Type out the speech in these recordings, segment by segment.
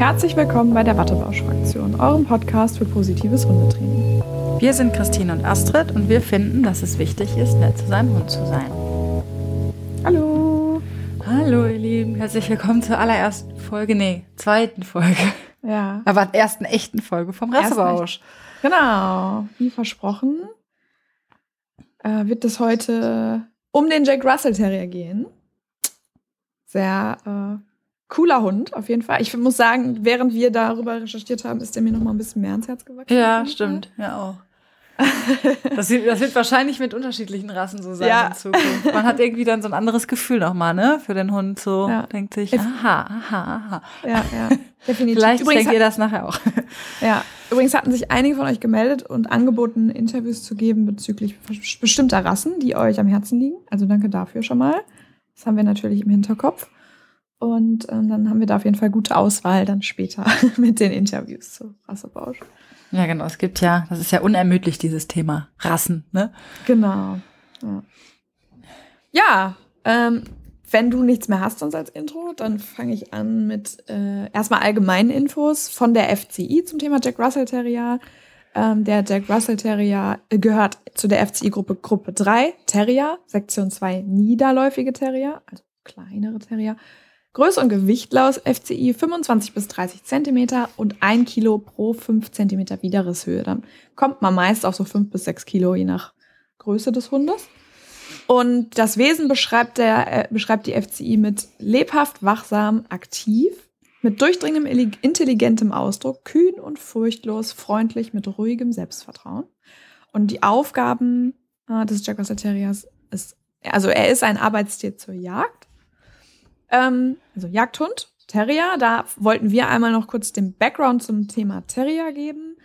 Herzlich willkommen bei der Wattebausch-Fraktion, eurem Podcast für positives Hundetraining. Wir sind Christine und Astrid und wir finden, dass es wichtig ist, nett zu seinem Hund zu sein. Hallo. Hallo, ihr Lieben. Herzlich willkommen zur allerersten Folge, nee, zweiten Folge. Ja. Aber ersten echten Folge vom Rassebausch. Genau. Wie versprochen äh, wird es heute um den Jack Russell Terrier gehen. Sehr äh, cooler Hund, auf jeden Fall. Ich muss sagen, während wir darüber recherchiert haben, ist der mir noch mal ein bisschen mehr ans Herz gewachsen. Ja, stimmt. Ja, auch. Das wird, das wird, wahrscheinlich mit unterschiedlichen Rassen so sein ja. in Zukunft. Man hat irgendwie dann so ein anderes Gefühl nochmal, ne? Für den Hund so. Ja. Denkt sich, aha, aha, aha. Ja, ja. Definitiv. Vielleicht Übrigens denkt ihr das nachher auch. Ja. Übrigens hatten sich einige von euch gemeldet und angeboten, Interviews zu geben bezüglich bestimmter Rassen, die euch am Herzen liegen. Also danke dafür schon mal. Das haben wir natürlich im Hinterkopf. Und äh, dann haben wir da auf jeden Fall gute Auswahl dann später mit den Interviews zu Rassebausch. Ja, genau. Es gibt ja, das ist ja unermüdlich, dieses Thema Rassen, ne? Genau. Ja, ja ähm, wenn du nichts mehr hast sonst als Intro, dann fange ich an mit äh, erstmal allgemeinen Infos von der FCI zum Thema Jack Russell Terrier. Ähm, der Jack Russell Terrier gehört zu der FCI-Gruppe Gruppe 3 Terrier, Sektion 2 niederläufige Terrier, also kleinere Terrier. Größe und Gewicht laut FCI 25 bis 30 Zentimeter und 1 Kilo pro 5 Zentimeter Widerrisshöhe. Dann kommt man meist auf so 5 bis 6 Kilo, je nach Größe des Hundes. Und das Wesen beschreibt, der, äh, beschreibt die FCI mit lebhaft, wachsam, aktiv, mit durchdringendem, intelligentem Ausdruck, kühn und furchtlos, freundlich, mit ruhigem Selbstvertrauen. Und die Aufgaben äh, des Jack Russell Terriers ist, also er ist ein Arbeitstier zur Jagd ähm, also Jagdhund, Terrier. Da wollten wir einmal noch kurz den Background zum Thema Terrier geben.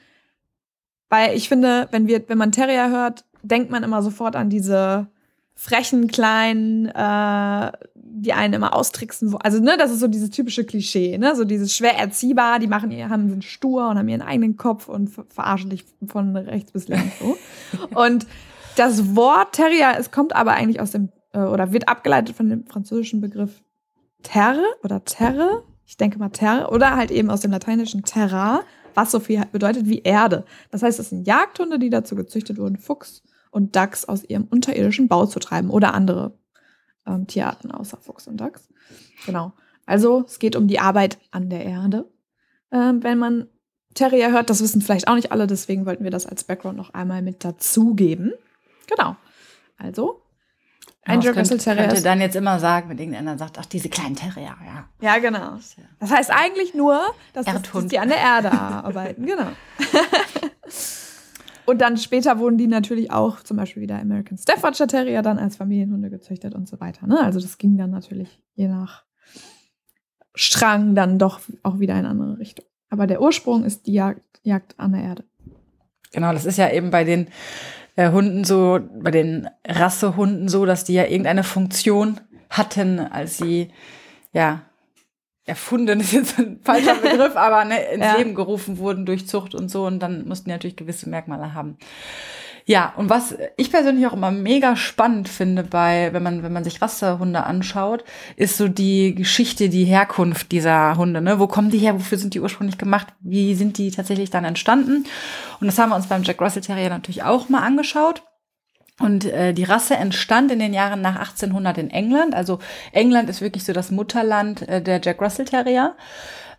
Weil ich finde, wenn wir, wenn man Terrier hört, denkt man immer sofort an diese frechen kleinen, äh, die einen immer austricksen. Also ne, das ist so dieses typische Klischee, ne, so dieses schwer erziehbar. Die machen, haben sind stur und haben ihren eigenen Kopf und verarschen dich von rechts bis links so. und das Wort Terrier, es kommt aber eigentlich aus dem äh, oder wird abgeleitet von dem französischen Begriff Terre oder Terre, ich denke mal Terre, oder halt eben aus dem lateinischen Terra, was so viel bedeutet wie Erde. Das heißt, es sind Jagdhunde, die dazu gezüchtet wurden, Fuchs und Dachs aus ihrem unterirdischen Bau zu treiben oder andere ähm, Tierarten außer Fuchs und Dachs. Genau. Also es geht um die Arbeit an der Erde. Ähm, wenn man Terrier hört, das wissen vielleicht auch nicht alle, deswegen wollten wir das als Background noch einmal mit dazugeben. Genau. Also ein Jack Russell Terrier könnte dann jetzt immer sagen, wenn irgendeiner sagt, ach, diese kleinen Terrier, ja. Ja, genau. Das heißt eigentlich nur, dass, das, dass die an der Erde arbeiten, genau. und dann später wurden die natürlich auch zum Beispiel wieder American Staffordshire Terrier dann als Familienhunde gezüchtet und so weiter. Ne? Also das ging dann natürlich je nach Strang dann doch auch wieder in eine andere Richtung. Aber der Ursprung ist die Jagd, Jagd an der Erde. Genau, das ist ja eben bei den äh, Hunden so, bei den Rassehunden so, dass die ja irgendeine Funktion hatten, als sie, ja, erfunden ist jetzt ein falscher Begriff, aber ne, ins ja. Leben gerufen wurden durch Zucht und so und dann mussten die natürlich gewisse Merkmale haben. Ja, und was ich persönlich auch immer mega spannend finde bei, wenn man, wenn man sich Rassehunde anschaut, ist so die Geschichte, die Herkunft dieser Hunde. Ne? Wo kommen die her? Wofür sind die ursprünglich gemacht? Wie sind die tatsächlich dann entstanden? Und das haben wir uns beim Jack Russell Terrier natürlich auch mal angeschaut. Und äh, die Rasse entstand in den Jahren nach 1800 in England. Also England ist wirklich so das Mutterland äh, der Jack Russell Terrier.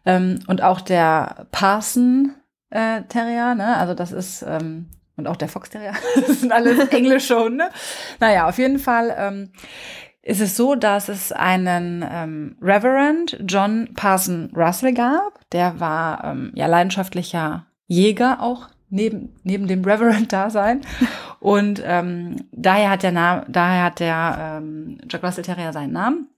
Ähm, und auch der Parson äh, Terrier, ne? Also das ist ähm, und auch der Fox Terrier. Das sind alles englische Hunde. Naja, auf jeden Fall ähm, ist es so, dass es einen ähm, Reverend John Parson Russell gab. Der war ähm, ja leidenschaftlicher Jäger auch neben, neben dem Reverend-Dasein. Und ähm, daher hat der Name, daher hat der ähm, Jack Russell Terrier seinen Namen.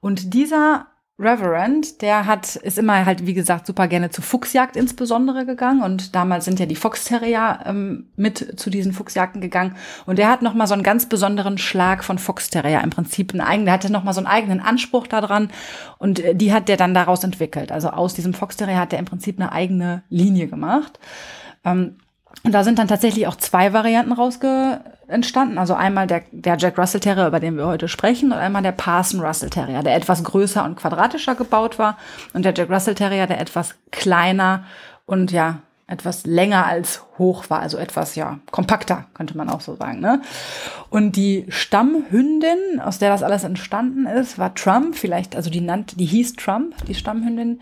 Und dieser Reverend, der hat, ist immer halt, wie gesagt, super gerne zur Fuchsjagd insbesondere gegangen. Und damals sind ja die Fox Terrier ähm, mit zu diesen Fuchsjagden gegangen. Und der hat nochmal so einen ganz besonderen Schlag von Fox Terrier im Prinzip einen eigenen, der hatte nochmal so einen eigenen Anspruch daran. Und äh, die hat der dann daraus entwickelt. Also aus diesem Fox Terrier hat er im Prinzip eine eigene Linie gemacht. Ähm, und da sind dann tatsächlich auch zwei Varianten rausge entstanden. Also einmal der, der Jack Russell Terrier, über den wir heute sprechen, und einmal der Parson Russell Terrier, der etwas größer und quadratischer gebaut war. Und der Jack Russell Terrier, der etwas kleiner und ja, etwas länger als hoch war, also etwas ja kompakter, könnte man auch so sagen. Ne? Und die Stammhündin, aus der das alles entstanden ist, war Trump. Vielleicht, also die nannte, die hieß Trump, die Stammhündin.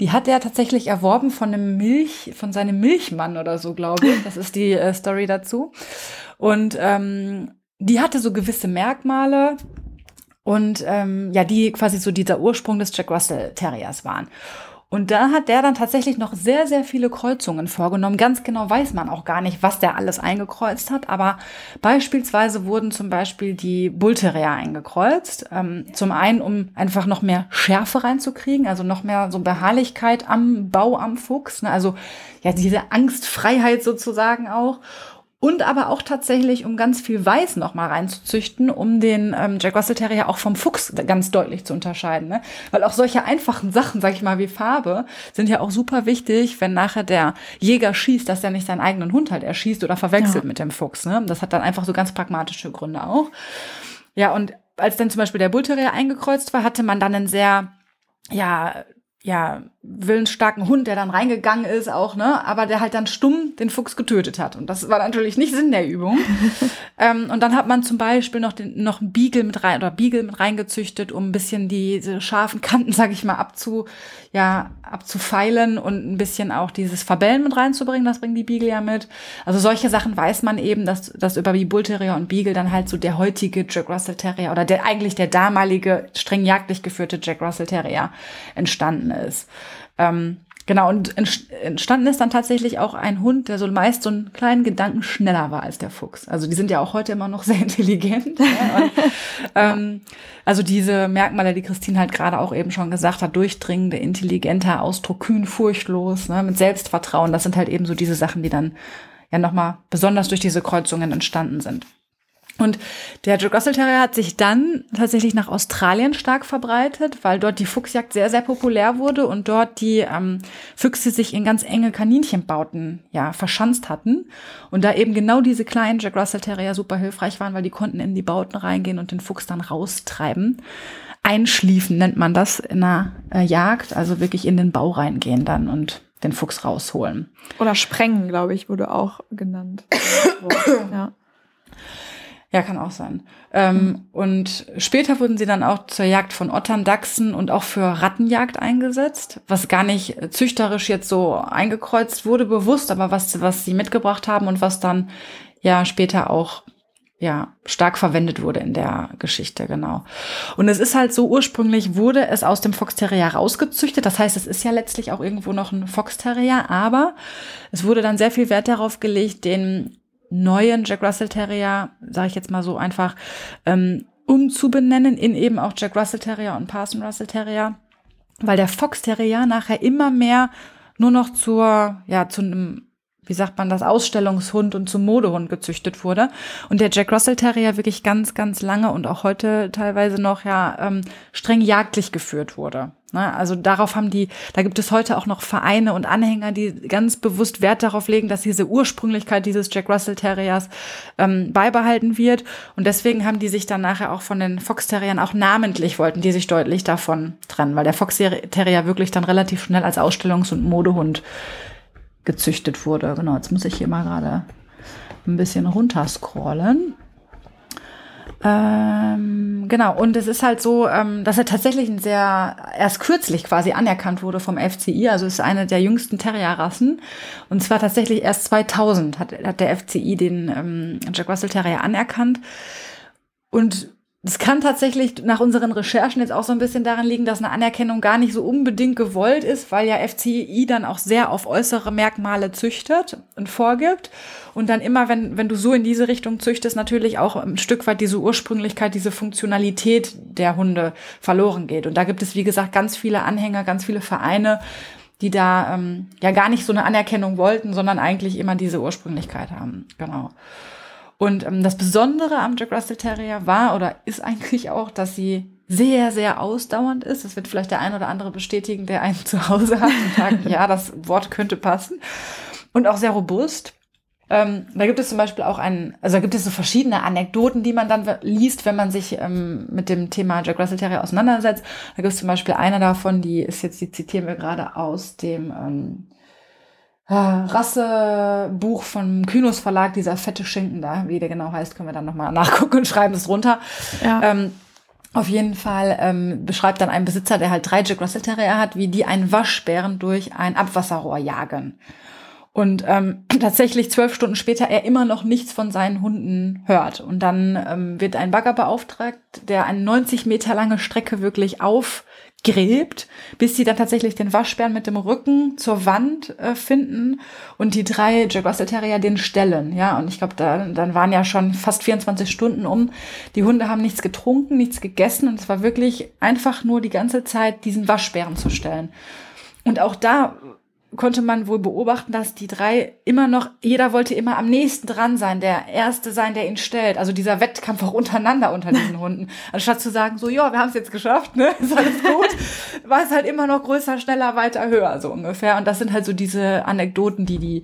Die hat er tatsächlich erworben von einem Milch, von seinem Milchmann oder so, glaube ich. Das ist die äh, Story dazu. Und ähm, die hatte so gewisse Merkmale, und ähm, ja, die quasi so dieser Ursprung des Jack Russell Terriers waren. Und da hat der dann tatsächlich noch sehr, sehr viele Kreuzungen vorgenommen. Ganz genau weiß man auch gar nicht, was der alles eingekreuzt hat. Aber beispielsweise wurden zum Beispiel die Bullterrier eingekreuzt. Ähm, zum einen, um einfach noch mehr Schärfe reinzukriegen, also noch mehr so Beharrlichkeit am Bau am Fuchs. Ne? Also ja, diese Angstfreiheit sozusagen auch und aber auch tatsächlich, um ganz viel Weiß noch mal reinzuzüchten, um den ähm, Jack Russell Terrier auch vom Fuchs ganz deutlich zu unterscheiden. Ne? Weil auch solche einfachen Sachen, sag ich mal, wie Farbe, sind ja auch super wichtig, wenn nachher der Jäger schießt, dass er nicht seinen eigenen Hund halt erschießt oder verwechselt ja. mit dem Fuchs. Ne? Das hat dann einfach so ganz pragmatische Gründe auch. Ja, und als dann zum Beispiel der Bullterrier eingekreuzt war, hatte man dann einen sehr ja, ja, willensstarken Hund, der dann reingegangen ist auch, ne, aber der halt dann stumm den Fuchs getötet hat. Und das war natürlich nicht Sinn der Übung. ähm, und dann hat man zum Beispiel noch den, noch einen Beagle mit rein, oder Beagle mit reingezüchtet, um ein bisschen diese scharfen Kanten, sag ich mal, abzu, ja, abzufeilen und ein bisschen auch dieses Verbellen mit reinzubringen. Das bringen die Beagle ja mit. Also solche Sachen weiß man eben, dass, dass über die Bull Terrier und Beagle dann halt so der heutige Jack Russell Terrier oder der eigentlich der damalige streng jagdlich geführte Jack Russell Terrier entstanden ist. Ähm, genau, und entstanden ist dann tatsächlich auch ein Hund, der so meist so einen kleinen Gedanken schneller war als der Fuchs. Also die sind ja auch heute immer noch sehr intelligent. ja, und, ähm, also diese Merkmale, die Christine halt gerade auch eben schon gesagt hat, durchdringende, intelligenter Ausdruck, kühn, furchtlos, ne, mit Selbstvertrauen, das sind halt eben so diese Sachen, die dann ja nochmal besonders durch diese Kreuzungen entstanden sind. Und der Jack Russell Terrier hat sich dann tatsächlich nach Australien stark verbreitet, weil dort die Fuchsjagd sehr, sehr populär wurde und dort die ähm, Füchse sich in ganz enge Kaninchenbauten ja, verschanzt hatten. Und da eben genau diese kleinen Jack Russell Terrier super hilfreich waren, weil die konnten in die Bauten reingehen und den Fuchs dann raustreiben. Einschliefen nennt man das in einer äh, Jagd, also wirklich in den Bau reingehen dann und den Fuchs rausholen. Oder sprengen, glaube ich, wurde auch genannt. ja. Ja, kann auch sein. Ähm, und später wurden sie dann auch zur Jagd von Ottern, Dachsen und auch für Rattenjagd eingesetzt, was gar nicht züchterisch jetzt so eingekreuzt wurde, bewusst, aber was, was sie mitgebracht haben und was dann ja später auch ja, stark verwendet wurde in der Geschichte, genau. Und es ist halt so, ursprünglich wurde es aus dem Fox Terrier rausgezüchtet. Das heißt, es ist ja letztlich auch irgendwo noch ein Fox Terrier, aber es wurde dann sehr viel Wert darauf gelegt, den neuen Jack Russell Terrier, sage ich jetzt mal so einfach, ähm, umzubenennen in eben auch Jack Russell Terrier und Parson Russell Terrier, weil der Fox Terrier nachher immer mehr nur noch zur, ja, zu einem wie sagt man das, Ausstellungshund und zum Modehund gezüchtet wurde. Und der Jack Russell Terrier wirklich ganz, ganz lange und auch heute teilweise noch ja ähm, streng jagdlich geführt wurde. Ne? Also darauf haben die, da gibt es heute auch noch Vereine und Anhänger, die ganz bewusst Wert darauf legen, dass diese Ursprünglichkeit dieses Jack Russell Terriers ähm, beibehalten wird. Und deswegen haben die sich dann nachher auch von den Fox Terriern auch namentlich wollten die sich deutlich davon trennen, weil der Fox Terrier wirklich dann relativ schnell als Ausstellungs- und Modehund gezüchtet wurde. Genau, jetzt muss ich hier mal gerade ein bisschen runterscrollen. Ähm, genau, und es ist halt so, ähm, dass er tatsächlich ein sehr, erst kürzlich quasi anerkannt wurde vom FCI, also ist eine der jüngsten Terrierrassen. Und zwar tatsächlich erst 2000 hat, hat der FCI den ähm, Jack Russell Terrier anerkannt. Und das kann tatsächlich nach unseren Recherchen jetzt auch so ein bisschen daran liegen, dass eine Anerkennung gar nicht so unbedingt gewollt ist, weil ja FCI dann auch sehr auf äußere Merkmale züchtet und vorgibt. Und dann immer, wenn, wenn du so in diese Richtung züchtest, natürlich auch ein Stück weit diese Ursprünglichkeit, diese Funktionalität der Hunde verloren geht. Und da gibt es, wie gesagt, ganz viele Anhänger, ganz viele Vereine, die da ähm, ja gar nicht so eine Anerkennung wollten, sondern eigentlich immer diese Ursprünglichkeit haben. Genau. Und ähm, das Besondere am Jack Russell Terrier war oder ist eigentlich auch, dass sie sehr, sehr ausdauernd ist. Das wird vielleicht der ein oder andere bestätigen, der einen zu Hause hat und sagt, ja, das Wort könnte passen. Und auch sehr robust. Ähm, da gibt es zum Beispiel auch einen, also da gibt es so verschiedene Anekdoten, die man dann liest, wenn man sich ähm, mit dem Thema Jack Russell Terrier auseinandersetzt. Da gibt es zum Beispiel eine davon, die ist jetzt, die zitieren wir gerade aus dem ähm, äh, Rassebuch vom Kynos Verlag, dieser fette Schinken da, wie der genau heißt, können wir dann nochmal nachgucken und schreiben es runter. Ja. Ähm, auf jeden Fall ähm, beschreibt dann ein Besitzer, der halt drei Jack Russell Terrier hat, wie die einen Waschbären durch ein Abwasserrohr jagen. Und ähm, tatsächlich zwölf Stunden später er immer noch nichts von seinen Hunden hört. Und dann ähm, wird ein Bagger beauftragt, der eine 90 Meter lange Strecke wirklich aufgräbt, bis sie dann tatsächlich den Waschbären mit dem Rücken zur Wand äh, finden und die drei Jack Russell Terrier den stellen. Ja, und ich glaube, da, dann waren ja schon fast 24 Stunden um. Die Hunde haben nichts getrunken, nichts gegessen und es war wirklich einfach nur die ganze Zeit diesen Waschbären zu stellen. Und auch da konnte man wohl beobachten, dass die drei immer noch, jeder wollte immer am nächsten dran sein, der Erste sein, der ihn stellt. Also dieser Wettkampf auch untereinander unter diesen Hunden. Anstatt zu sagen, so, ja, wir haben es jetzt geschafft, ne, ist alles gut, war es halt immer noch größer, schneller, weiter, höher, so ungefähr. Und das sind halt so diese Anekdoten, die die,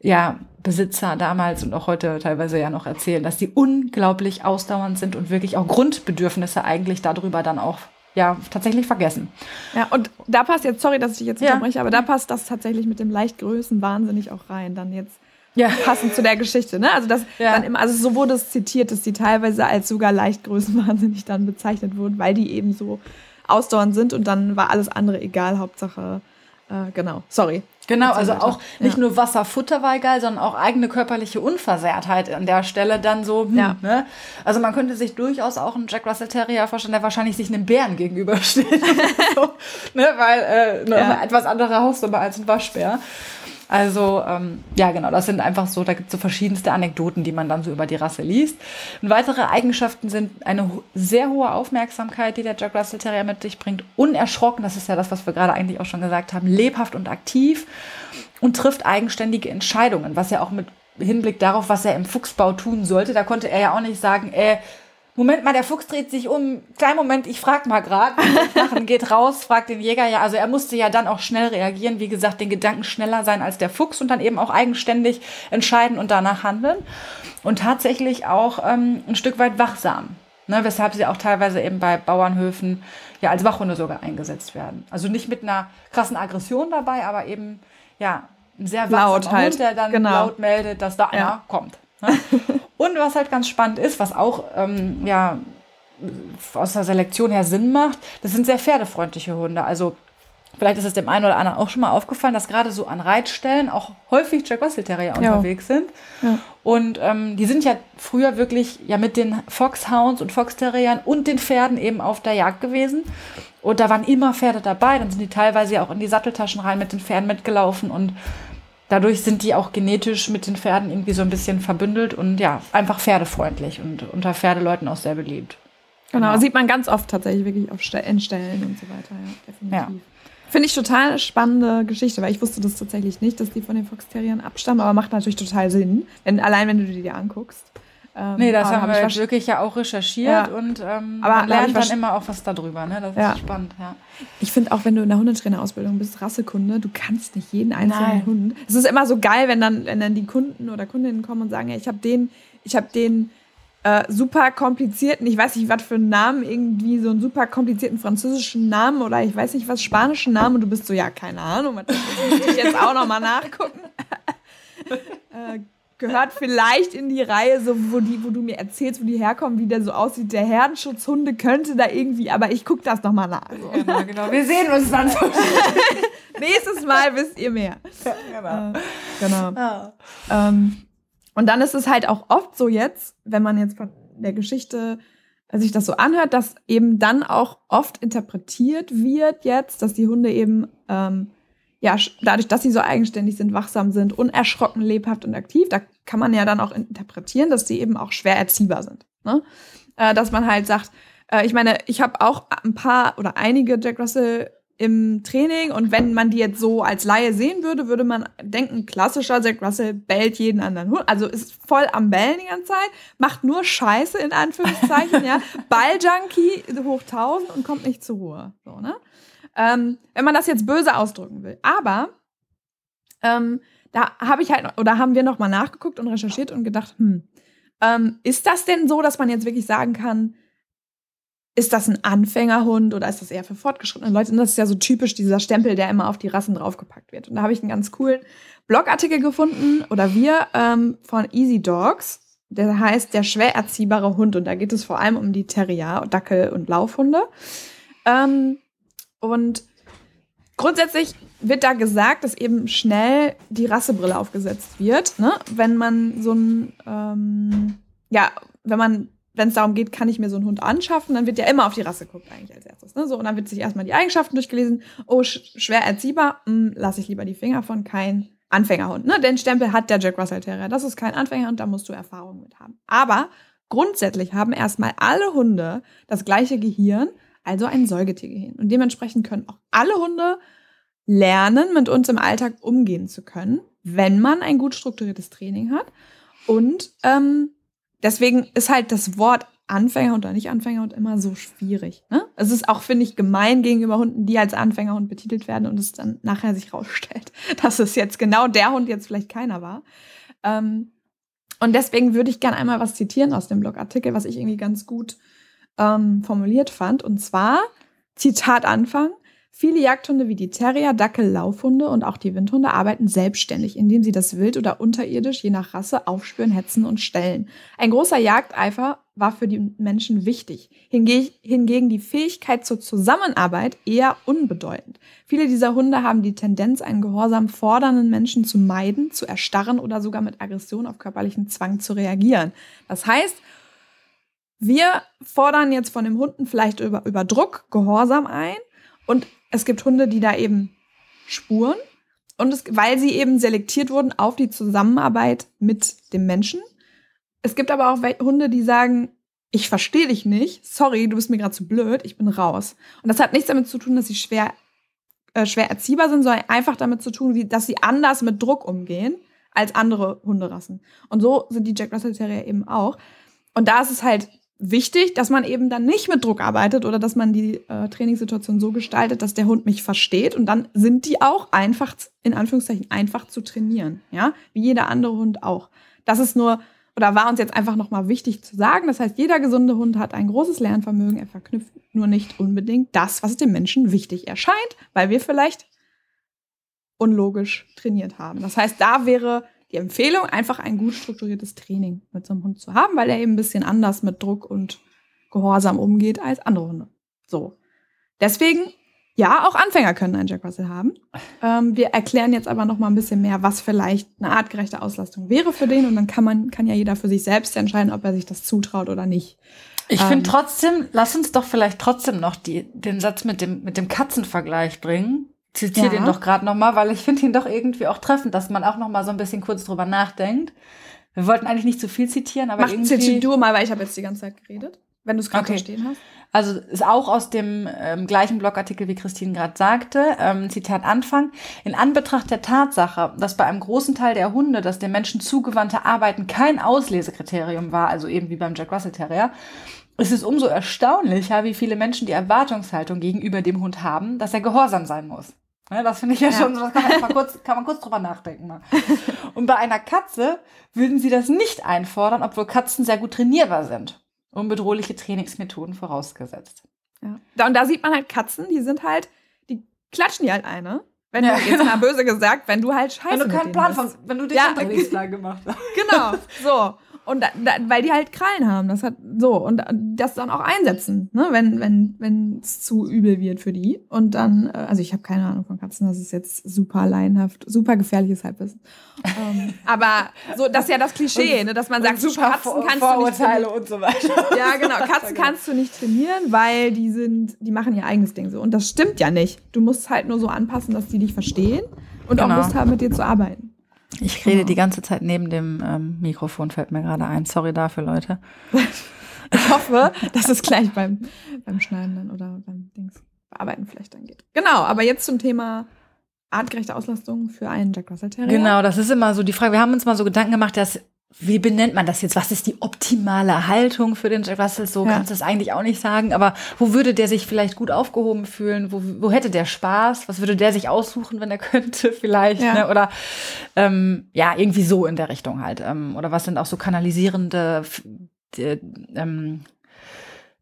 ja, Besitzer damals und auch heute teilweise ja noch erzählen, dass die unglaublich ausdauernd sind und wirklich auch Grundbedürfnisse eigentlich darüber dann auch ja tatsächlich vergessen. Ja, und da passt jetzt, sorry, dass ich dich jetzt Ja. unterbreche, aber da passt das tatsächlich mit dem Leichtgrößen wahnsinnig auch rein. Dann jetzt Ja. passend zu der Geschichte, ne? Also das Ja. dann immer, also so wurde es zitiert, dass die teilweise als sogar Leichtgrößen wahnsinnig dann bezeichnet wurden, weil die eben so ausdauernd sind und dann war alles andere egal, Hauptsache, äh, genau, sorry. Genau, also auch nicht Ja. nur Wasser, Futter war egal, sondern auch eigene körperliche Unversehrtheit an der Stelle dann so. Hm, Ja. ne? Also man könnte sich durchaus auch einen Jack Russell Terrier vorstellen, der wahrscheinlich sich einem Bären gegenübersteht. so, ne? Weil äh, eine Ja. etwas andere Hausnummer als ein Waschbär. Also ähm, ja, genau, das sind einfach so, da gibt es so verschiedenste Anekdoten, die man dann so über die Rasse liest. Und weitere Eigenschaften sind eine sehr hohe Aufmerksamkeit, die der Jack Russell Terrier mit sich bringt, unerschrocken, das ist ja das, was wir gerade eigentlich auch schon gesagt haben, lebhaft und aktiv und trifft eigenständige Entscheidungen, was ja auch mit Hinblick darauf, was er im Fuchsbau tun sollte, da konnte er ja auch nicht sagen, äh, Moment mal, der Fuchs dreht sich um. Kleinen Moment, ich frag mal gerade. machen, geht raus, fragt den Jäger ja. Also er musste ja dann auch schnell reagieren. Wie gesagt, den Gedanken schneller sein als der Fuchs und dann eben auch eigenständig entscheiden und danach handeln. Und tatsächlich auch ähm, ein Stück weit wachsam. Ne, weshalb sie auch teilweise eben bei Bauernhöfen ja als Wachhunde sogar eingesetzt werden. Also nicht mit einer krassen Aggression dabei, aber eben ja ein sehr Laut halt. Hund, der dann Genau. laut meldet, dass da einer Ja. kommt. Ne? Und was halt ganz spannend ist, was auch ähm, ja aus der Selektion her Sinn macht, das sind sehr pferdefreundliche Hunde. Also vielleicht ist es dem einen oder anderen auch schon mal aufgefallen, dass gerade so an Reitstellen auch häufig Jack Russell Terrier Ja. unterwegs sind. Ja. Und ähm, die sind ja früher wirklich ja mit den Foxhounds und Foxterriern und den Pferden eben auf der Jagd gewesen. Und da waren immer Pferde dabei. Dann sind die teilweise ja auch in die Satteltaschen rein mit den Pferden mitgelaufen und dadurch sind die auch genetisch mit den Pferden irgendwie so ein bisschen verbündelt und ja, einfach pferdefreundlich und unter Pferdeleuten auch sehr beliebt. Genau, Genau. sieht man ganz oft tatsächlich wirklich auf Ste in Stellen und so weiter, ja, definitiv. Ja. Finde ich total spannende Geschichte, weil ich wusste das tatsächlich nicht, dass die von den Fox-Terriern abstammen, aber macht natürlich total Sinn, wenn, allein wenn du die dir anguckst. Ähm, Nee, das haben hab wir wirklich ja auch recherchiert Ja. und ähm, Aber man lernt dann immer auch was darüber. Ne? Das Ja. ist spannend, ja. Ich finde auch, wenn du in der Hundetrainerausbildung bist, Rassekunde, du kannst nicht jeden einzelnen Nein. Hund. Es ist immer so geil, wenn dann, wenn dann die Kunden oder Kundinnen kommen und sagen, ja, ich habe den, ich habe den äh, super komplizierten, ich weiß nicht, was für einen Namen, irgendwie so einen super komplizierten französischen Namen oder ich weiß nicht was, spanischen Namen und du bist so, ja, keine Ahnung, das muss ich jetzt auch nochmal nachgucken. äh, gehört vielleicht in die Reihe, so wo, die, wo du mir erzählst, wo die herkommen, wie der so aussieht. Der Herdenschutzhunde könnte da irgendwie, aber ich gucke das nochmal nach. So. Genau, genau. Wir sehen uns dann. Nächstes Mal wisst ihr mehr. genau. Äh, genau. Ja. Ähm, und dann ist es halt auch oft so jetzt, wenn man jetzt von der Geschichte äh, sich das so anhört, dass eben dann auch oft interpretiert wird jetzt, dass die Hunde eben ähm, ja dadurch, dass sie so eigenständig sind, wachsam sind, unerschrocken, lebhaft und aktiv, da kann man ja dann auch interpretieren, dass sie eben auch schwer erziehbar sind. Ne? Äh, dass man halt sagt, äh, ich meine, ich habe auch ein paar oder einige Jack Russell im Training und wenn man die jetzt so als Laie sehen würde, würde man denken, klassischer Jack Russell bellt jeden anderen Hund, also ist voll am Bellen die ganze Zeit, macht nur Scheiße in Anführungszeichen, ja, Balljunkie hoch 1000 und kommt nicht zur Ruhe, so, ne? Ähm, wenn man das jetzt böse ausdrücken will. Aber ähm, da habe ich halt, oder haben wir nochmal nachgeguckt und recherchiert und gedacht, hm, ähm, ist das denn so, dass man jetzt wirklich sagen kann, ist das ein Anfängerhund oder ist das eher für fortgeschrittene Leute? Und das ist ja so typisch dieser Stempel, der immer auf die Rassen draufgepackt wird. Und da habe ich einen ganz coolen Blogartikel gefunden oder wir ähm, von Easy Dogs. Der heißt der schwer erziehbare Hund und da geht es vor allem um die Terrier, Dackel und Laufhunde. Ähm, und grundsätzlich wird da gesagt, dass eben schnell die Rassebrille aufgesetzt wird, ne? wenn man so ein ähm, ja, wenn man wenn es darum geht, kann ich mir so einen Hund anschaffen, dann wird ja immer auf die Rasse geguckt eigentlich als erstes. Ne? So, und dann wird sich erstmal die Eigenschaften durchgelesen. Oh, sch schwer erziehbar, hm, lasse ich lieber die Finger von, kein Anfängerhund. Ne? Den Stempel hat der Jack Russell Terrier. Das ist kein Anfängerhund, da musst du Erfahrung mit haben. Aber grundsätzlich haben erstmal alle Hunde das gleiche Gehirn, also ein Säugetiergehirn. Und dementsprechend können auch alle Hunde lernen, mit uns im Alltag umgehen zu können, wenn man ein gut strukturiertes Training hat. Und ähm, deswegen ist halt das Wort Anfänger oder nicht Anfängerhund immer so schwierig. Ne? Es ist auch, finde ich, gemein gegenüber Hunden, die als Anfängerhund betitelt werden und es dann nachher sich rausstellt, dass es jetzt genau der Hund jetzt vielleicht keiner war. Ähm, und deswegen würde ich gerne einmal was zitieren aus dem Blogartikel, was ich irgendwie ganz gut ähm, formuliert fand. Und zwar, Zitat Anfang, Viele Jagdhunde wie die Terrier, Dackel, Laufhunde und auch die Windhunde arbeiten selbstständig, indem sie das Wild oder unterirdisch je nach Rasse aufspüren, hetzen und stellen. Ein großer Jagdeifer war für die Menschen wichtig. Hingegen die Fähigkeit zur Zusammenarbeit eher unbedeutend. Viele dieser Hunde haben die Tendenz, einen gehorsam fordernden Menschen zu meiden, zu erstarren oder sogar mit Aggression auf körperlichen Zwang zu reagieren. Das heißt, wir fordern jetzt von dem Hunden vielleicht über, über Druck Gehorsam ein und es gibt Hunde, die da eben spuren. Und es, weil sie eben selektiert wurden auf die Zusammenarbeit mit dem Menschen. Es gibt aber auch Hunde, die sagen, ich verstehe dich nicht, sorry, du bist mir gerade zu blöd, ich bin raus. Und das hat nichts damit zu tun, dass sie schwer, äh, schwer erziehbar sind, sondern einfach damit zu tun, wie, dass sie anders mit Druck umgehen als andere Hunderassen. Und so sind die Jack Russell Terrier eben auch. Und da ist es halt wichtig, dass man eben dann nicht mit Druck arbeitet oder dass man die äh, Trainingssituation so gestaltet, dass der Hund mich versteht und dann sind die auch einfach, in Anführungszeichen, einfach zu trainieren, ja, wie jeder andere Hund auch. Das ist nur, oder war uns jetzt einfach nochmal wichtig zu sagen, das heißt, jeder gesunde Hund hat ein großes Lernvermögen, er verknüpft nur nicht unbedingt das, was dem Menschen wichtig erscheint, weil wir vielleicht unlogisch trainiert haben. Das heißt, da wäre die Empfehlung, einfach ein gut strukturiertes Training mit so einem Hund zu haben, weil er eben ein bisschen anders mit Druck und Gehorsam umgeht als andere Hunde. So. Deswegen, ja, auch Anfänger können einen Jack Russell haben. Ähm, wir erklären jetzt aber noch mal ein bisschen mehr, was vielleicht eine artgerechte Auslastung wäre für den und dann kann man, kann ja jeder für sich selbst entscheiden, ob er sich das zutraut oder nicht. Ich ähm, finde trotzdem, lass uns doch vielleicht trotzdem noch die, den Satz mit dem, mit dem Katzenvergleich bringen zitiere ja. den doch gerade nochmal, weil ich finde ihn doch irgendwie auch treffend, dass man auch nochmal so ein bisschen kurz drüber nachdenkt. Wir wollten eigentlich nicht zu viel zitieren, aber Mach, irgendwie... Zitier du mal, weil ich habe jetzt die ganze Zeit geredet, wenn du es gerade okay. verstehen hast. Also ist auch aus dem ähm, gleichen Blogartikel, wie Christine gerade sagte, ähm, Zitat Anfang. In Anbetracht der Tatsache, dass bei einem großen Teil der Hunde das dem Menschen zugewandte Arbeiten kein Auslesekriterium war, also eben wie beim Jack Russell Terrier, ist es umso erstaunlicher, wie viele Menschen die Erwartungshaltung gegenüber dem Hund haben, dass er gehorsam sein muss. Ja, das finde ich ja, ja, schon das kann man, mal kurz, kann man kurz drüber nachdenken. Mal. Und bei einer Katze würden sie das nicht einfordern, obwohl Katzen sehr gut trainierbar sind. Unbedrohliche Trainingsmethoden vorausgesetzt. Ja. Und da sieht man halt Katzen, die sind halt, die klatschen die halt eine. Wenn ja, du jetzt mal böse gesagt, wenn du halt scheiße Wenn du keinen Plan von, wenn du dich ja, Unterrichtsplan gemacht hast. Genau, so. Und da, da, weil die halt Krallen haben, das hat so und das dann auch einsetzen, ne, wenn wenn wenn es zu übel wird für die und dann äh, also ich habe keine Ahnung von Katzen, das ist jetzt super laienhaft, super gefährliches Halbwissen. ähm, aber so das ist ja das Klischee, ne, dass man sagt, super Katzen kannst Vorurteile du nicht und so weiter. Ja, genau, Katzen kannst du nicht trainieren, weil die sind die machen ihr eigenes Ding so und das stimmt ja nicht. Du musst halt nur so anpassen, dass die dich verstehen und genau. auch Lust haben mit dir zu arbeiten. Ich rede die ganze Zeit neben dem ähm, Mikrofon, fällt mir gerade ein. Sorry dafür, Leute. ich hoffe, dass es gleich beim, beim Schneiden dann oder beim Dings bearbeiten vielleicht dann geht. Genau, aber jetzt zum Thema artgerechte Auslastung für einen Jack Russell Terrier. Genau, das ist immer so die Frage. Wir haben uns mal so Gedanken gemacht, dass wie benennt man das jetzt? Was ist die optimale Haltung für den Jack Russell? So ja. kannst du es eigentlich auch nicht sagen. Aber wo würde der sich vielleicht gut aufgehoben fühlen? Wo, wo hätte der Spaß? Was würde der sich aussuchen, wenn er könnte vielleicht? Ja. Ne? Oder ähm, ja, irgendwie so in der Richtung halt. Ähm, oder was sind auch so kanalisierende die, ähm,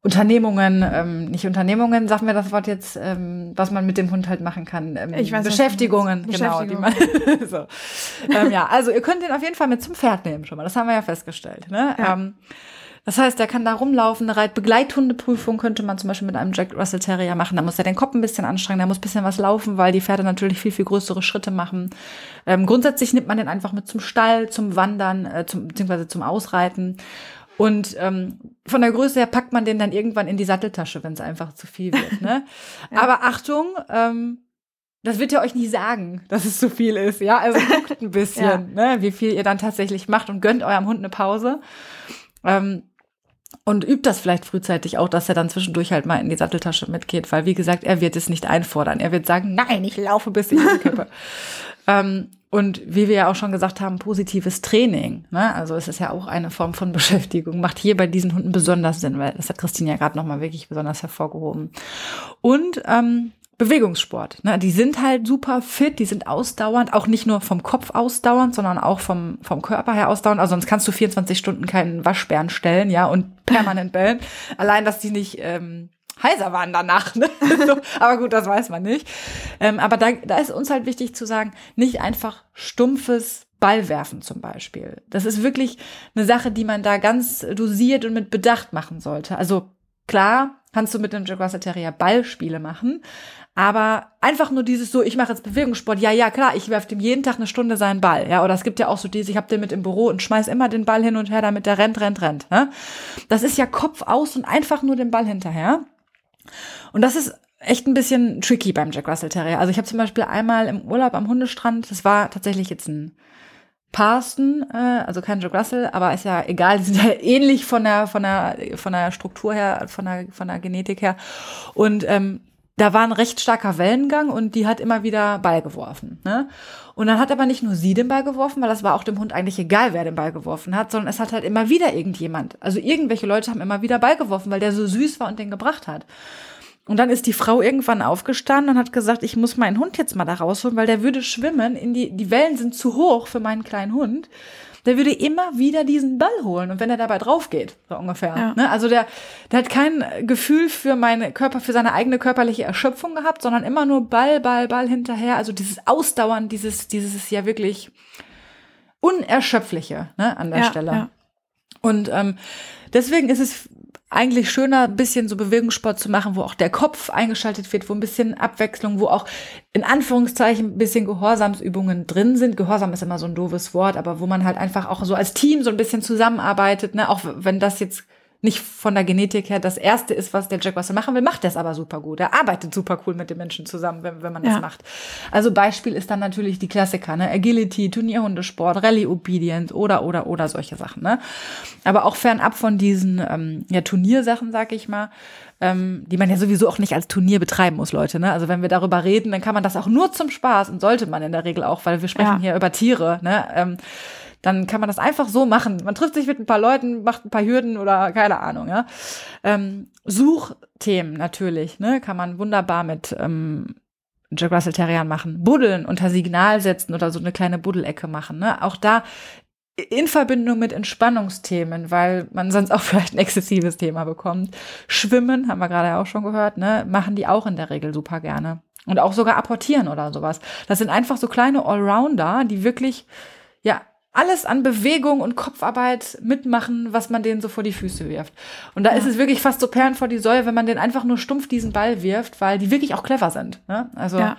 Unternehmungen, ähm, nicht Unternehmungen, sag mir das Wort jetzt, ähm, was man mit dem Hund halt machen kann. Ähm, ich weiß, Beschäftigungen, genau. Die man, so. ähm, ja, also ihr könnt den auf jeden Fall mit zum Pferd nehmen schon mal. Das haben wir ja festgestellt. Ne? Ja. Ähm, das heißt, er kann da rumlaufen. Eine Reitbegleithundeprüfung könnte man zum Beispiel mit einem Jack Russell Terrier machen. Da muss er den Kopf ein bisschen anstrengen, da muss ein bisschen was laufen, weil die Pferde natürlich viel, viel größere Schritte machen. Ähm, grundsätzlich nimmt man den einfach mit zum Stall, zum Wandern, äh, zum, beziehungsweise zum Ausreiten. Und ähm, von der Größe her packt man den dann irgendwann in die Satteltasche, wenn es einfach zu viel wird. Ne? ja. Aber Achtung, ähm, das wird ja euch nicht sagen, dass es zu viel ist. Ja, also guckt ein bisschen, ja. ne, wie viel ihr dann tatsächlich macht und gönnt eurem Hund eine Pause. Ähm, und übt das vielleicht frühzeitig auch, dass er dann zwischendurch halt mal in die Satteltasche mitgeht, weil wie gesagt, er wird es nicht einfordern. Er wird sagen, nein, ich laufe bis ich kippe. ähm, und wie wir ja auch schon gesagt haben, positives Training. Ne? Also es ist ja auch eine Form von Beschäftigung. Macht hier bei diesen Hunden besonders Sinn, weil das hat Christine ja gerade nochmal wirklich besonders hervorgehoben. Und ähm, Bewegungssport. Ne? Die sind halt super fit, die sind ausdauernd, auch nicht nur vom Kopf ausdauernd, sondern auch vom, vom Körper her ausdauernd. Also sonst kannst du 24 Stunden keinen Waschbären stellen, ja, und permanent bellen. Allein, dass die nicht ähm, heiser waren danach. Ne? so, aber gut, das weiß man nicht. Ähm, aber da, da ist uns halt wichtig zu sagen, nicht einfach stumpfes Ballwerfen zum Beispiel. Das ist wirklich eine Sache, die man da ganz dosiert und mit Bedacht machen sollte. Also klar, kannst du mit einem Jack Russell Terrier Ballspiele machen, aber einfach nur dieses so, ich mache jetzt Bewegungssport, ja, ja, klar, ich werfe dem jeden Tag eine Stunde seinen Ball. Ja, oder es gibt ja auch so diese, ich habe den mit im Büro und schmeiß immer den Ball hin und her, damit der rennt, rennt, rennt. Ne? Das ist ja Kopf aus und einfach nur den Ball hinterher. Und das ist echt ein bisschen tricky beim Jack Russell Terrier. Also ich habe zum Beispiel einmal im Urlaub am Hundestrand, das war tatsächlich jetzt ein Parsten, äh, also kein Jack Russell, aber ist ja egal, die sind ja ähnlich von der, von der, von der Struktur her, von der, von der Genetik her. Und ähm, da war ein recht starker Wellengang und die hat immer wieder Ball geworfen. Ne? Und dann hat aber nicht nur sie den Ball geworfen, weil das war auch dem Hund eigentlich egal, wer den Ball geworfen hat, sondern es hat halt immer wieder irgendjemand. Also irgendwelche Leute haben immer wieder Ball geworfen, weil der so süß war und den gebracht hat. Und dann ist die Frau irgendwann aufgestanden und hat gesagt, ich muss meinen Hund jetzt mal da rausholen, weil der würde schwimmen. In die, die Wellen sind zu hoch für meinen kleinen Hund. Der würde immer wieder diesen Ball holen und wenn er dabei drauf geht, so ungefähr. Ja. Ne? Also der, der hat kein Gefühl für meine Körper, für seine eigene körperliche Erschöpfung gehabt, sondern immer nur Ball, Ball, Ball hinterher. Also dieses Ausdauern, dieses, dieses ja wirklich unerschöpfliche ne, an der ja, Stelle. Ja. Und ähm, deswegen ist es eigentlich schöner, ein bisschen so Bewegungssport zu machen, wo auch der Kopf eingeschaltet wird, wo ein bisschen Abwechslung, wo auch in Anführungszeichen ein bisschen Gehorsamsübungen drin sind. Gehorsam ist immer so ein doofes Wort, aber wo man halt einfach auch so als Team so ein bisschen zusammenarbeitet, ne, auch wenn das jetzt nicht von der Genetik her das Erste ist, was der Jack Russell machen will, macht er es aber super gut. Er arbeitet super cool mit den Menschen zusammen, wenn, wenn man ja. das macht. Also Beispiel ist dann natürlich die Klassiker, ne? Agility, Turnierhundesport, Rallye Obedience oder, oder, oder solche Sachen. Ne? Aber auch fernab von diesen ähm, ja, Turniersachen, sag ich mal, ähm, die man ja sowieso auch nicht als Turnier betreiben muss, Leute. Ne? Also wenn wir darüber reden, dann kann man das auch nur zum Spaß und sollte man in der Regel auch, weil wir sprechen ja. hier über Tiere. Ne? Ähm, dann kann man das einfach so machen. Man trifft sich mit ein paar Leuten, macht ein paar Hürden oder keine Ahnung, ja. Ähm, Suchthemen natürlich, ne, kann man wunderbar mit ähm, Jack Russell Terriern machen. Buddeln unter Signal setzen oder so eine kleine Buddelecke machen, ne. Auch da in Verbindung mit Entspannungsthemen, weil man sonst auch vielleicht ein exzessives Thema bekommt. Schwimmen, haben wir gerade auch schon gehört, ne, machen die auch in der Regel super gerne. Und auch sogar apportieren oder sowas. Das sind einfach so kleine Allrounder, die wirklich, alles an Bewegung und Kopfarbeit mitmachen, was man denen so vor die Füße wirft. Und da ja. ist es wirklich fast so Perlen vor die Säue, wenn man den einfach nur stumpf diesen Ball wirft, weil die wirklich auch clever sind. Ne? Also ja.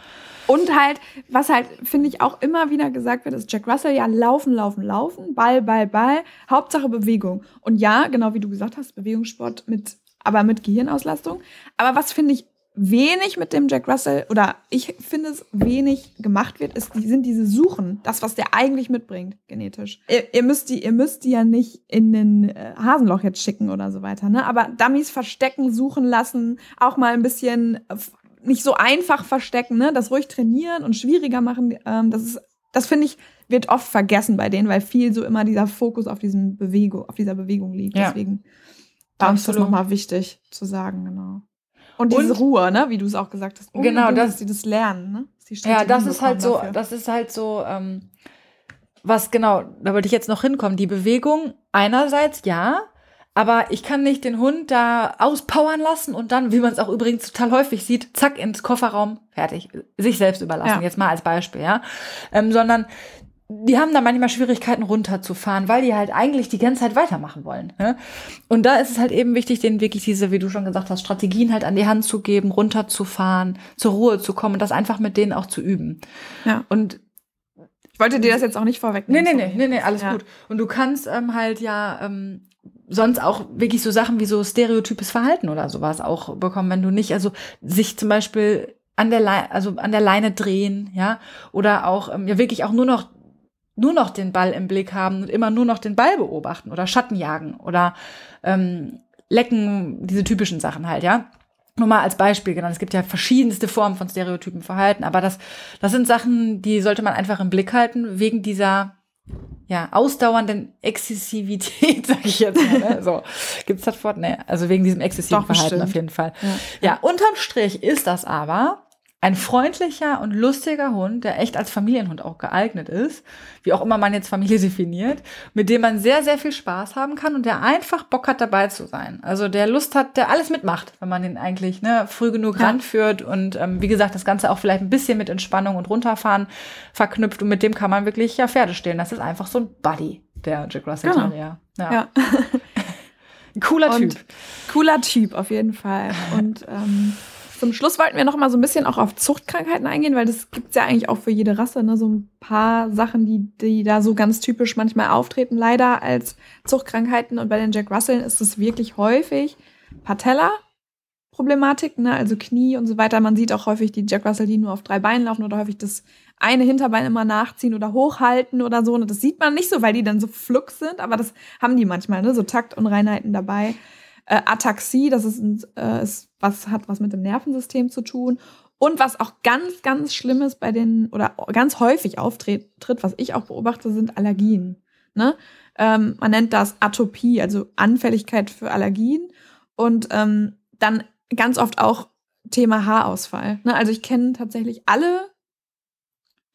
Und halt, was halt, finde ich, auch immer wieder gesagt wird, ist Jack Russell, ja, laufen, laufen, laufen, Ball, Ball, Ball, Hauptsache Bewegung. Und ja, genau wie du gesagt hast, Bewegungssport mit, aber mit Gehirnauslastung. Aber was finde ich wenig mit dem Jack Russell oder ich finde es wenig gemacht wird, ist, die sind diese Suchen, das, was der eigentlich mitbringt, genetisch. Ihr, ihr müsst die, ihr müsst die ja nicht in den äh, Hasenloch jetzt schicken oder so weiter, ne? Aber Dummies verstecken, suchen lassen, auch mal ein bisschen äh, nicht so einfach verstecken, ne? Das ruhig trainieren und schwieriger machen, ähm, das ist das finde ich, wird oft vergessen bei denen, weil viel so immer dieser Fokus auf diesem Bewegung, auf dieser Bewegung liegt. Ja. Deswegen war uns das nochmal wichtig zu sagen, genau. Und diese Und- Ruhe, ne, wie du es auch gesagt hast. Genau, Unbedingt, das- dass sie das lernen, ne? Die Ja, das ist halt so, das ist halt so, ähm, was genau, da wollte ich jetzt noch hinkommen. Die Bewegung einerseits ja, aber ich kann nicht den Hund da auspowern lassen und dann, wie man es auch übrigens total häufig sieht, zack ins Kofferraum, fertig, sich selbst überlassen. Ja. Jetzt mal als Beispiel, ja, ähm, sondern die haben da manchmal Schwierigkeiten runterzufahren, weil die halt eigentlich die ganze Zeit weitermachen wollen. Ne? Und da ist es halt eben wichtig, denen wirklich diese, wie du schon gesagt hast, Strategien halt an die Hand zu geben, runterzufahren, zur Ruhe zu kommen und das einfach mit denen auch zu üben. Ja. Und Ich wollte dir das jetzt auch nicht nee, vorwegnehmen. nee, nee, sorry. nee, nee, alles Ja. gut. Und du kannst ähm, halt ja ähm, sonst auch wirklich so Sachen wie so stereotypes Verhalten oder sowas auch bekommen, wenn du nicht, also sich zum Beispiel an der Leine, also an der Leine drehen, ja, oder auch ähm, ja wirklich auch nur noch nur noch den Ball im Blick haben und immer nur noch den Ball beobachten oder Schatten jagen oder ähm, lecken, diese typischen Sachen halt, ja. Nur mal als Beispiel genannt. Es gibt ja verschiedenste Formen von stereotypen Verhalten, aber das, das sind Sachen, die sollte man einfach im Blick halten, wegen dieser ja, ausdauernden Exzessivität, sag ich jetzt mal. Ne? So, gibt's das Wort? Nee, also wegen diesem exzessiven Doch, Verhalten bestimmt. auf jeden Fall. Ja. Ja, unterm Strich ist das aber ein freundlicher und lustiger Hund, der echt als Familienhund auch geeignet ist, wie auch immer man jetzt Familie definiert, mit dem man sehr, sehr viel Spaß haben kann und der einfach Bock hat, dabei zu sein. Also der Lust hat, der alles mitmacht, wenn man den eigentlich ne, früh genug Ja. ranführt und ähm, wie gesagt, das Ganze auch vielleicht ein bisschen mit Entspannung und Runterfahren verknüpft und mit dem kann man wirklich ja Pferde stehlen. Das ist einfach so ein Buddy, der Jack Russell Genau. Terrier. Ja. Ja. Cooler Und Typ. Cooler Typ, auf jeden Fall. Und ähm, zum Schluss wollten wir noch mal so ein bisschen auch auf Zuchtkrankheiten eingehen, weil das gibt's ja eigentlich auch für jede Rasse, ne? so ein paar Sachen, die, die da so ganz typisch manchmal auftreten, leider als Zuchtkrankheiten. Und bei den Jack Russeln ist es wirklich häufig Patella. Problematik, ne? also Knie und so weiter. Man sieht auch häufig die Jack Russell, die nur auf drei Beinen laufen oder häufig das eine Hinterbein immer nachziehen oder hochhalten oder so. Und das sieht man nicht so, weil die dann so flux sind, aber das haben die manchmal, ne? so Taktunreinheiten dabei. Äh, Ataxie, das ist, ein, äh, ist was hat was mit dem Nervensystem zu tun. Und was auch ganz, ganz schlimm ist bei den, oder ganz häufig auftritt, tritt, was ich auch beobachte, sind Allergien. Ne? Ähm, man nennt das Atopie, also Anfälligkeit für Allergien. Und ähm, dann ganz oft auch Thema Haarausfall. Ne? Also ich kenne tatsächlich alle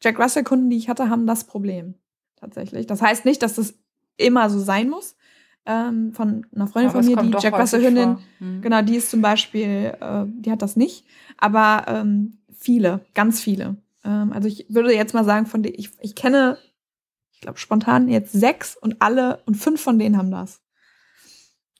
Jack Russell-Kunden, die ich hatte, haben das Problem. Tatsächlich. Das heißt nicht, dass das immer so sein muss. Ähm, von einer Freundin Aber von mir, die Jack Russell-Hündin, vor. Mhm. Genau, die ist zum Beispiel, äh, die hat das nicht, aber ähm, viele, ganz viele. Ähm, also ich würde jetzt mal sagen, von denen, ich, ich kenne, ich glaube spontan jetzt sechs und alle und fünf von denen haben das.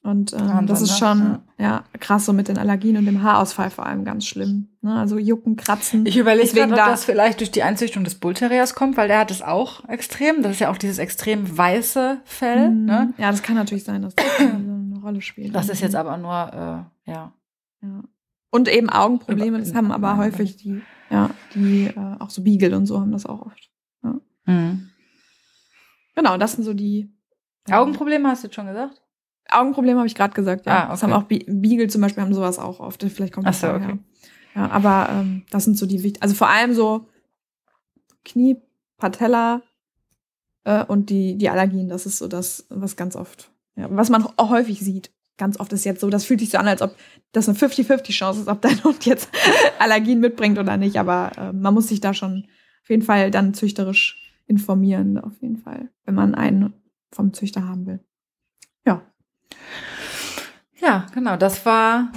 Und ähm, Wahnsinn, das ist schon ja. krass so mit den Allergien und dem Haarausfall vor allem ganz schlimm. Ne? Also Jucken, Kratzen. Ich überlege gerade, ob da- das vielleicht durch die Einzüchtung des Bullterriers kommt, weil der hat es auch extrem. Das ist ja auch dieses extrem weiße Fell. Mhm. Ne? Ja, das kann natürlich sein, dass das eine Rolle spielt. Das ist jetzt aber nur, äh, ja. Ja. Und eben Augenprobleme, das haben aber Ja. häufig die, ja, die äh, auch so Beagle und so haben das auch oft. Mhm. Genau, das sind so die Augenprobleme hast du jetzt schon gesagt? Augenprobleme habe ich gerade gesagt, ja. Ah, Das okay. haben auch Be Beagle zum Beispiel haben sowas auch oft. Vielleicht kommt Ach das so, daher. okay. Ja, aber ähm, das sind so die wichtigen. Also vor allem so Knie, Patella äh, und die, die Allergien, das ist so das, was ganz oft, ja, was man auch häufig sieht. Ganz oft ist jetzt so, das fühlt sich so an, als ob das eine 50-50 Chance ist, ob dein Hund jetzt Allergien mitbringt oder nicht. Aber äh, man muss sich da schon auf jeden Fall dann züchterisch informieren, auf jeden Fall, wenn man einen vom Züchter haben will. Ja. Ja, genau. Das war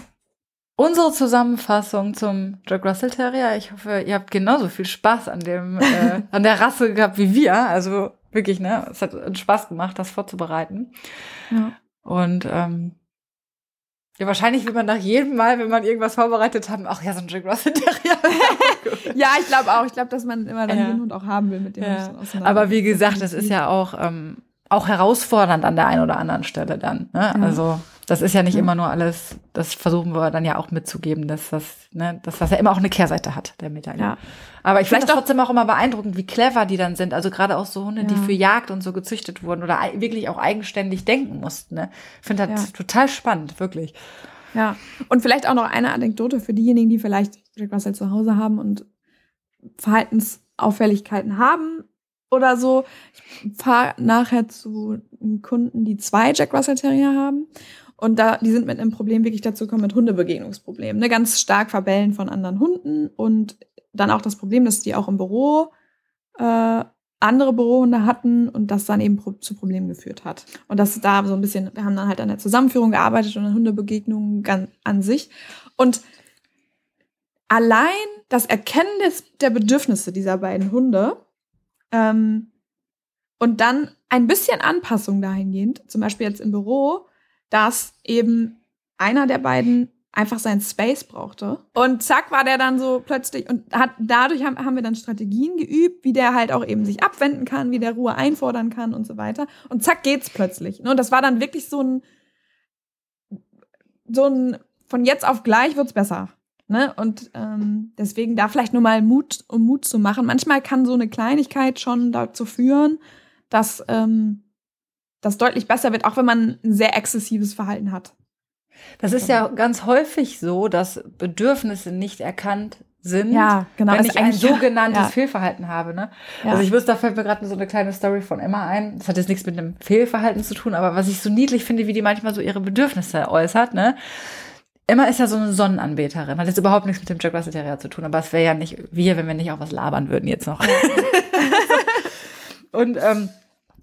unsere Zusammenfassung zum Jack Russell Terrier. Ich hoffe, ihr habt genauso viel Spaß an dem, äh, an der Rasse gehabt wie wir. Also wirklich, ne? Es hat Spaß gemacht, das vorzubereiten. ja. Und ähm, ja, wahrscheinlich will man nach jedem Mal, wenn man irgendwas vorbereitet haben, ach ja, so ein Jack Russell Terrier. Ja, ich glaube auch. Ich glaube, dass man immer dann Ja. den Hund auch haben will, mit dem man sich Ja. dann Aber wie gesagt, das ist ja auch, ähm, auch herausfordernd an der einen oder anderen Stelle dann. Ne? Ja. Also das ist ja nicht Ja. immer nur alles, das versuchen wir dann ja auch mitzugeben, dass das, ne, dass das ja immer auch eine Kehrseite hat, der Medaille. Ja. Aber ich finde auch- trotzdem auch immer beeindruckend, wie clever die dann sind. Also gerade auch so Hunde, die Ja. für Jagd und so gezüchtet wurden oder wirklich auch eigenständig denken mussten. Ne? Ich finde das Ja. total spannend, wirklich. Ja. Und vielleicht auch noch eine Anekdote für diejenigen, die vielleicht Jack Russell zu Hause haben und Verhaltensauffälligkeiten haben. Oder so. Ich fahre nachher zu Kunden, die zwei Jack Russell Terrier haben. Und da, die sind mit einem Problem wirklich dazu gekommen, mit Hundebegegnungsproblemen. Ne? Ganz stark verbellen von anderen Hunden und dann auch das Problem, dass die auch im Büro äh, andere Bürohunde hatten und das dann eben zu Problemen geführt hat. Und das da so ein bisschen, wir haben dann halt an der Zusammenführung gearbeitet und an Hundebegegnungen an sich. Und allein das Erkennen des, der Bedürfnisse dieser beiden Hunde ähm, und dann ein bisschen Anpassung dahingehend, zum Beispiel jetzt im Büro, dass eben einer der beiden einfach seinen Space brauchte. Und zack war der dann so plötzlich und hat dadurch haben, haben wir dann Strategien geübt, wie der halt auch eben sich abwenden kann, wie der Ruhe einfordern kann und so weiter. Und zack geht's plötzlich. Und das war dann wirklich so ein so ein von jetzt auf gleich wird's besser. Ne? Und ähm, deswegen da vielleicht nur mal Mut, um Mut zu machen. Manchmal kann so eine Kleinigkeit schon dazu führen, dass ähm, das deutlich besser wird, auch wenn man ein sehr exzessives Verhalten hat. Das ist ja ganz häufig so, dass Bedürfnisse nicht erkannt sind, ja, genau. wenn ich ein sogenanntes ja. Fehlverhalten habe. Ne? Ja. Also ich wusste, da fällt mir gerade so eine kleine Story von Emma ein. Das hat jetzt nichts mit einem Fehlverhalten zu tun, aber was ich so niedlich finde, wie die manchmal so ihre Bedürfnisse äußert. Ne? Emma ist ja so eine Sonnenanbeterin, hat jetzt überhaupt nichts mit dem Jack Russell Terrier zu tun, aber es wäre ja nicht wir, wenn wir nicht auch was labern würden jetzt noch. Und ähm,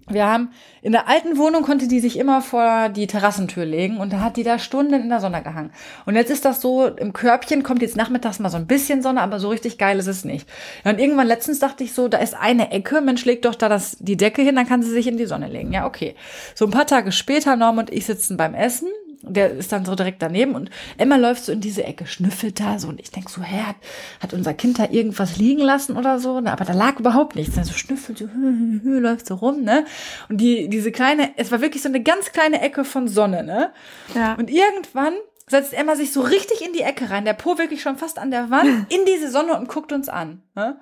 wir haben in der alten Wohnung konnte die sich immer vor die Terrassentür legen und da hat die da Stunden in der Sonne gehangen. Und jetzt ist das so, im Körbchen kommt jetzt nachmittags mal so ein bisschen Sonne, aber so richtig geil ist es nicht. Ja, und irgendwann letztens dachte ich so, da ist eine Ecke, Mensch, leg doch da das, die Decke hin, dann kann sie sich in die Sonne legen. Ja, okay. So ein paar Tage später, Norm und ich sitzen beim Essen der ist dann so direkt daneben und Emma läuft so in diese Ecke, schnüffelt da so und ich denk so, hä, hat, hat unser Kind da irgendwas liegen lassen oder so? Ne? Aber da lag überhaupt nichts. Dann so schnüffelt, so, hü, hü, hü, läuft so rum, ne? Und die, diese kleine, es war wirklich so eine ganz kleine Ecke von Sonne, ne? Ja. Und irgendwann setzt Emma sich so richtig in die Ecke rein, der Po wirklich schon fast an der Wand, in diese Sonne und guckt uns an. Ne?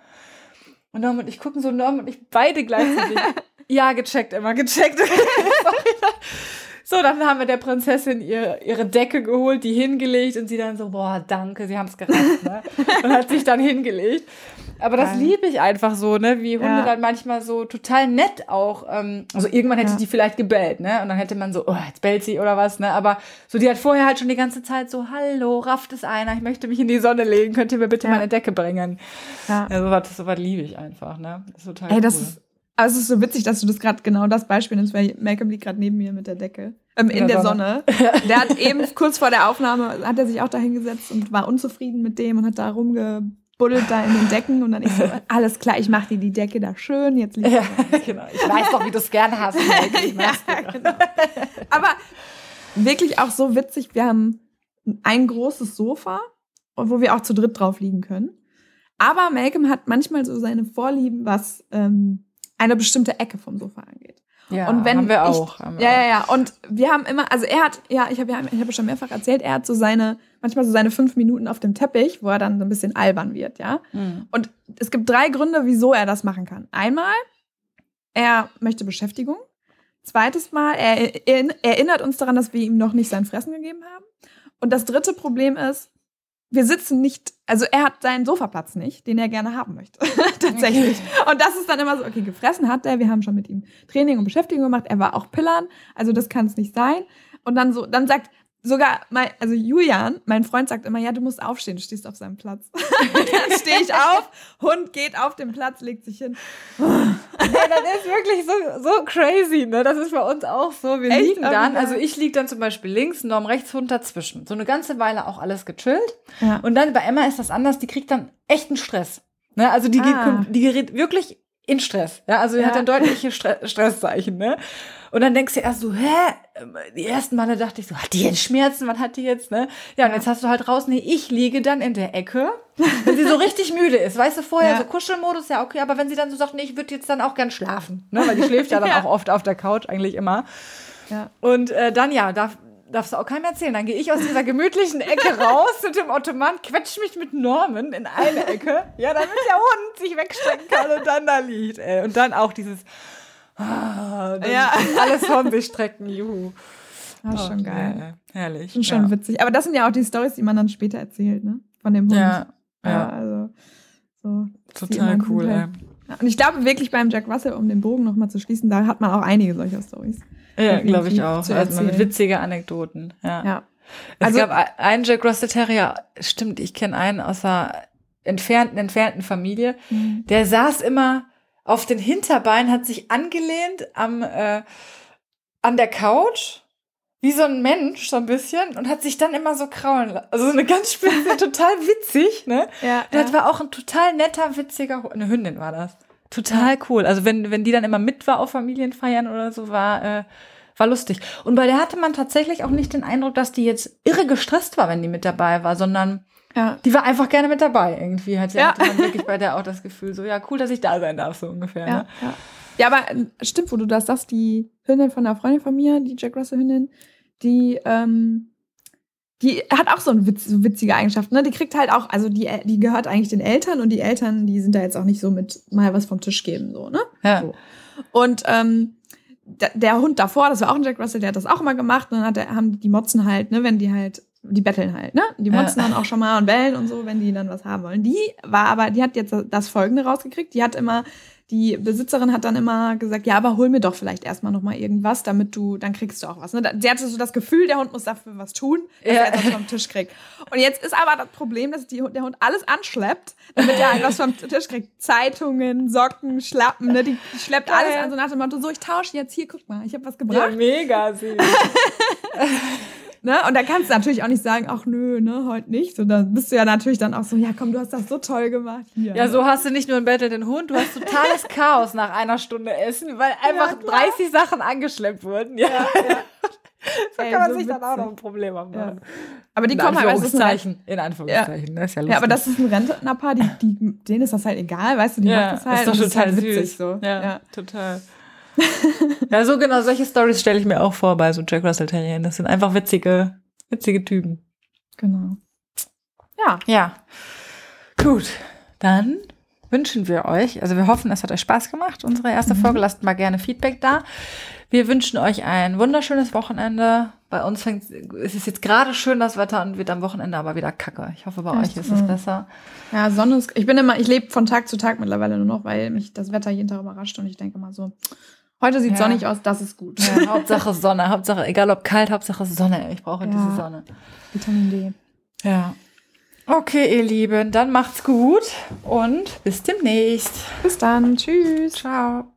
Und Norm und ich gucken so, Norm und ich beide gleichzeitig. ja, gecheckt, Emma, gecheckt. So, dann haben wir der Prinzessin ihr, ihre Decke geholt, die hingelegt und sie dann so, boah, danke, sie haben es gerafft, ne? Und hat sich dann hingelegt. Aber das liebe ich einfach so, ne? Wie Hunde ja. dann manchmal so total nett auch. Ähm, also irgendwann hätte ja. die vielleicht gebellt, ne? Und dann hätte man so, oh, jetzt bellt sie oder was, ne? Aber so, die hat vorher halt schon die ganze Zeit so, hallo, rafft es einer, ich möchte mich in die Sonne legen, könnt ihr mir bitte ja. meine Decke bringen? Ja. ja so was, so was liebe ich einfach, ne? Das ist total Ey, cool. das ist also es ist so witzig, dass du das gerade genau das Beispiel nimmst, weil Malcolm liegt gerade neben mir mit der Decke. Ähm, in, in der, der Sonne. Sonne. Der hat eben kurz vor der Aufnahme, hat er sich auch da hingesetzt und war unzufrieden mit dem und hat da rumgebuddelt da in den Decken und dann ich so, alles klar, ich mach dir die Decke da schön, jetzt liegt ja, genau. Ich weiß doch, wie du es gerne hast. Ich ja, genau. Aber wirklich auch so witzig, wir haben ein großes Sofa, wo wir auch zu dritt drauf liegen können. Aber Malcolm hat manchmal so seine Vorlieben, was ähm, eine bestimmte Ecke vom Sofa angeht. Ja, und wenn haben wir auch. Ich, haben wir ja, ja, ja. Und wir haben immer, also er hat, ja, ich habe ja, ich habe schon mehrfach erzählt, er hat so seine, manchmal so seine fünf Minuten auf dem Teppich, wo er dann so ein bisschen albern wird, ja. Mhm. Und es gibt drei Gründe, wieso er das machen kann. Einmal, er möchte Beschäftigung. Zweites Mal, er erinnert uns daran, dass wir ihm noch nicht sein Fressen gegeben haben. Und das dritte Problem ist, wir sitzen nicht, also er hat seinen Sofaplatz nicht, den er gerne haben möchte. Tatsächlich. Und das ist dann immer so, okay, gefressen hat er, wir haben schon mit ihm Training und Beschäftigung gemacht, er war auch Pillern, also das kann es nicht sein. Und dann so, dann sagt, sogar mein, also Julian, mein Freund sagt immer, ja, du musst aufstehen, du stehst auf seinem Platz. dann stehe ich auf, Hund geht auf den Platz, legt sich hin. ja, das ist wirklich so, so crazy, ne? Das ist bei uns auch so. Wir Echt? liegen dann, also ich liege dann zum Beispiel links, Norm rechts, Hund dazwischen. So eine ganze Weile auch alles gechillt. Ja. Und dann bei Emma ist das anders, die kriegt dann echten Stress. Ne? Also die, ah. die gerät wirklich in Stress. Ja, also die ja. hat dann deutliche Stre Stresszeichen, ne? Und dann denkst du erst so, hä? Die ersten Male dachte ich so, hat die jetzt Schmerzen? Was hat die jetzt, ne? Ja, und jetzt hast du halt raus, nee, ich liege dann in der Ecke, wenn sie so richtig müde ist. Weißt du, vorher ja. so Kuschelmodus, ja, okay, aber wenn sie dann so sagt, nee, ich würde jetzt dann auch gern schlafen, ne? Weil die schläft ja dann ja. auch oft auf der Couch, eigentlich immer. Ja. Und äh, dann, ja, darf, darfst du auch keinem erzählen. Dann gehe ich aus dieser gemütlichen Ecke raus mit dem Ottoman, quetsch mich mit Norman in eine Ecke, ja, damit der Hund sich wegstrecken kann und dann da liegt. Ey. Und dann auch dieses ah, ja. alles von sich strecken, juhu. Das ist oh, schon geil. Ja, herrlich. Und schon ja. witzig. Aber das sind ja auch die Stories, die man dann später erzählt, ne? Von dem Hund. Ja. ja. also so. Total cool, halt, Und ich glaube wirklich beim Jack Russell, um den Bogen nochmal zu schließen, da hat man auch einige solcher Stories. Ja, glaube ich auch. Also mit erzählen. witzige Anekdoten. Ja. Ja. Es Also- gab ein- einen Jack Russell Terrier, stimmt, ich kenne einen aus einer entfernten, entfernten Familie. Mhm. Der saß immer auf den Hinterbeinen, hat sich angelehnt am, äh, an der Couch, wie so ein Mensch, so ein bisschen, und hat sich dann immer so kraulen lassen. Also so eine ganz spitze, total witzig, ne? Ja, Das ja. war auch ein total netter, witziger, Hund. eine Hündin war das. Total cool. Also wenn, wenn die dann immer mit war auf Familienfeiern oder so, war, äh, war lustig. Und bei der hatte man tatsächlich auch nicht den Eindruck, dass die jetzt irre gestresst war, wenn die mit dabei war, sondern ja. die war einfach gerne mit dabei irgendwie. Hatte, Ja. hatte man wirklich bei der auch das Gefühl, so, ja, cool, dass ich da sein darf, so ungefähr. Ja, Ne? ja. ja, aber äh, stimmt, wo du das sagst, die Hündin von einer Freundin von mir, die Jack Russell-Hündin, die, ähm, die hat auch so eine witz, witzige Eigenschaft, ne? Die kriegt halt auch, also die, die gehört eigentlich den Eltern und die Eltern, die sind da jetzt auch nicht so mit mal was vom Tisch geben, so, ne? Ja. So. Und ähm, der, Hund davor, das war auch ein Jack Russell, der hat das auch immer gemacht. Und dann hat der, haben die Motzen halt, ne, wenn die halt, die betteln halt, ne? Die Ja. motzen dann auch schon mal und bellen und so, wenn die dann was haben wollen. Die war aber, die hat jetzt das Folgende rausgekriegt. Die hat immer, die Besitzerin hat dann immer gesagt, ja, aber hol mir doch vielleicht erstmal noch mal irgendwas, damit du, dann kriegst du auch was. Ne? Sie hatte so das Gefühl, der Hund muss dafür was tun, dass Ja. er etwas vom Tisch kriegt. Und jetzt ist aber das Problem, dass die, der Hund alles anschleppt, damit er etwas vom Tisch kriegt. Zeitungen, Socken, Schlappen, ne? Die schleppt alles an, so nach dem Motto, so, ich tausche jetzt hier, guck mal, ich habe was Ja, gebracht. mega süß. Ne? Und da kannst du natürlich auch nicht sagen, ach nö, ne, heute nicht. Und dann bist du ja natürlich dann auch so, ja komm, du hast das so toll gemacht hier. Ja, so hast du nicht nur einen bettelnden Hund, du hast totales Chaos nach einer Stunde Essen, weil einfach klar. 30 Sachen angeschleppt wurden. Ja, da Ey, kann man so sich dann auch witzig. noch ein Problem. Ja. Aber die In kommen halt, weißt du, sind halt Anführungszeichen. In Anführungszeichen. Das ist ja lustig. Ja, aber das ist ein Rentnerpaar, die, die, denen ist das halt egal, weißt du, die ja, macht das halt. ist doch total halt süß. witzig so. Ja, Ja. total. ja, so genau, solche Stories stelle ich mir auch vor bei so Jack Russell Terriern. Das sind einfach witzige, witzige Typen. Genau. Ja. Ja. Gut, dann wünschen wir euch, also wir hoffen, es hat euch Spaß gemacht, unsere erste Folge. Lasst mal gerne Feedback da. Wir wünschen euch ein wunderschönes Wochenende. Bei uns fängt, es ist jetzt gerade schön das Wetter und wird am Wochenende aber wieder kacke. Ich hoffe, bei euch ist es Mhm. besser. Ja, Sonne ist, ich bin immer, ich lebe von Tag zu Tag mittlerweile nur noch, weil mich das Wetter jeden Tag überrascht und ich denke mal so, heute sieht Ja. sonnig aus, das ist gut. Ja, Hauptsache Sonne, Hauptsache, egal ob kalt, Hauptsache Sonne. Ich brauche Ja. diese Sonne. Vitamin D. Ja. Okay, ihr Lieben, dann macht's gut und bis demnächst. Bis dann. Tschüss. Ciao.